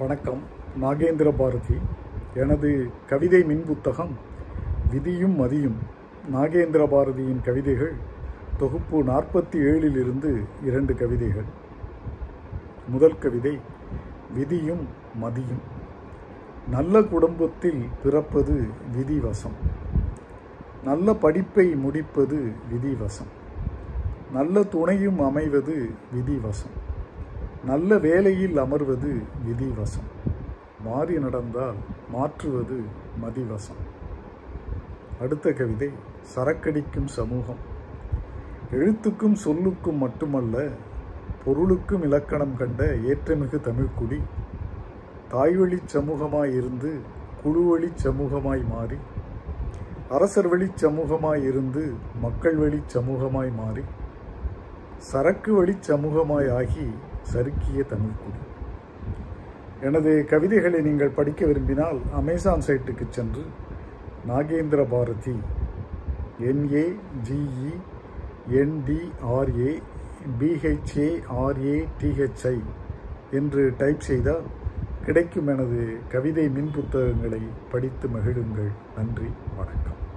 வணக்கம் நாகேந்திர பாரதி. எனது கவிதை மின் புத்தகம் விதியும் மதியும். நாகேந்திர பாரதியின் கவிதைகள் தொகுப்பு நாற்பத்தி ஏழிலிருந்து இரண்டு கவிதைகள். முதல் கவிதை விதியும் மதியும். நல்ல குடும்பத்தில் பிறப்பது விதிவசம். நல்ல படிப்பை முடிப்பது விதிவசம். நல்ல துணையும் அமைவது விதிவசம். நல்ல வேலையில் அமர்வது விதிவசம். மாறி நடந்தால் மாற்றுவது மதிவசம். அடுத்த கவிதை சரக்கடிக்கும் சமூகம். எழுத்துக்கும் சொல்லுக்கும் மட்டுமல்ல பொருளுக்கும் இலக்கணம் கண்ட ஏற்றமிகு தமிழ்குடி தாய்வழி சமூகமாய் இருந்து குழுவழி சமூகமாய் மாறி அரசர் வழி சமூகமாய் இருந்து மக்கள் வழிச் சமூகமாய் மாறி சரக்கு வழிச் சமூகமாய் ஆகி சறுக்கிய தமிழ்க்குடி எனது கவிதைகளை நீங்கள் படிக்க விரும்பினால் அமேசான் சைட்டுக்கு சென்று Nagendra Bharathi N A G E N D R A B H A R A T H I என்று டைப் செய்தால் கிடைக்கும் எனது கவிதை மின் புத்தகங்களை படித்து மகிழுங்கள். நன்றி வணக்கம்.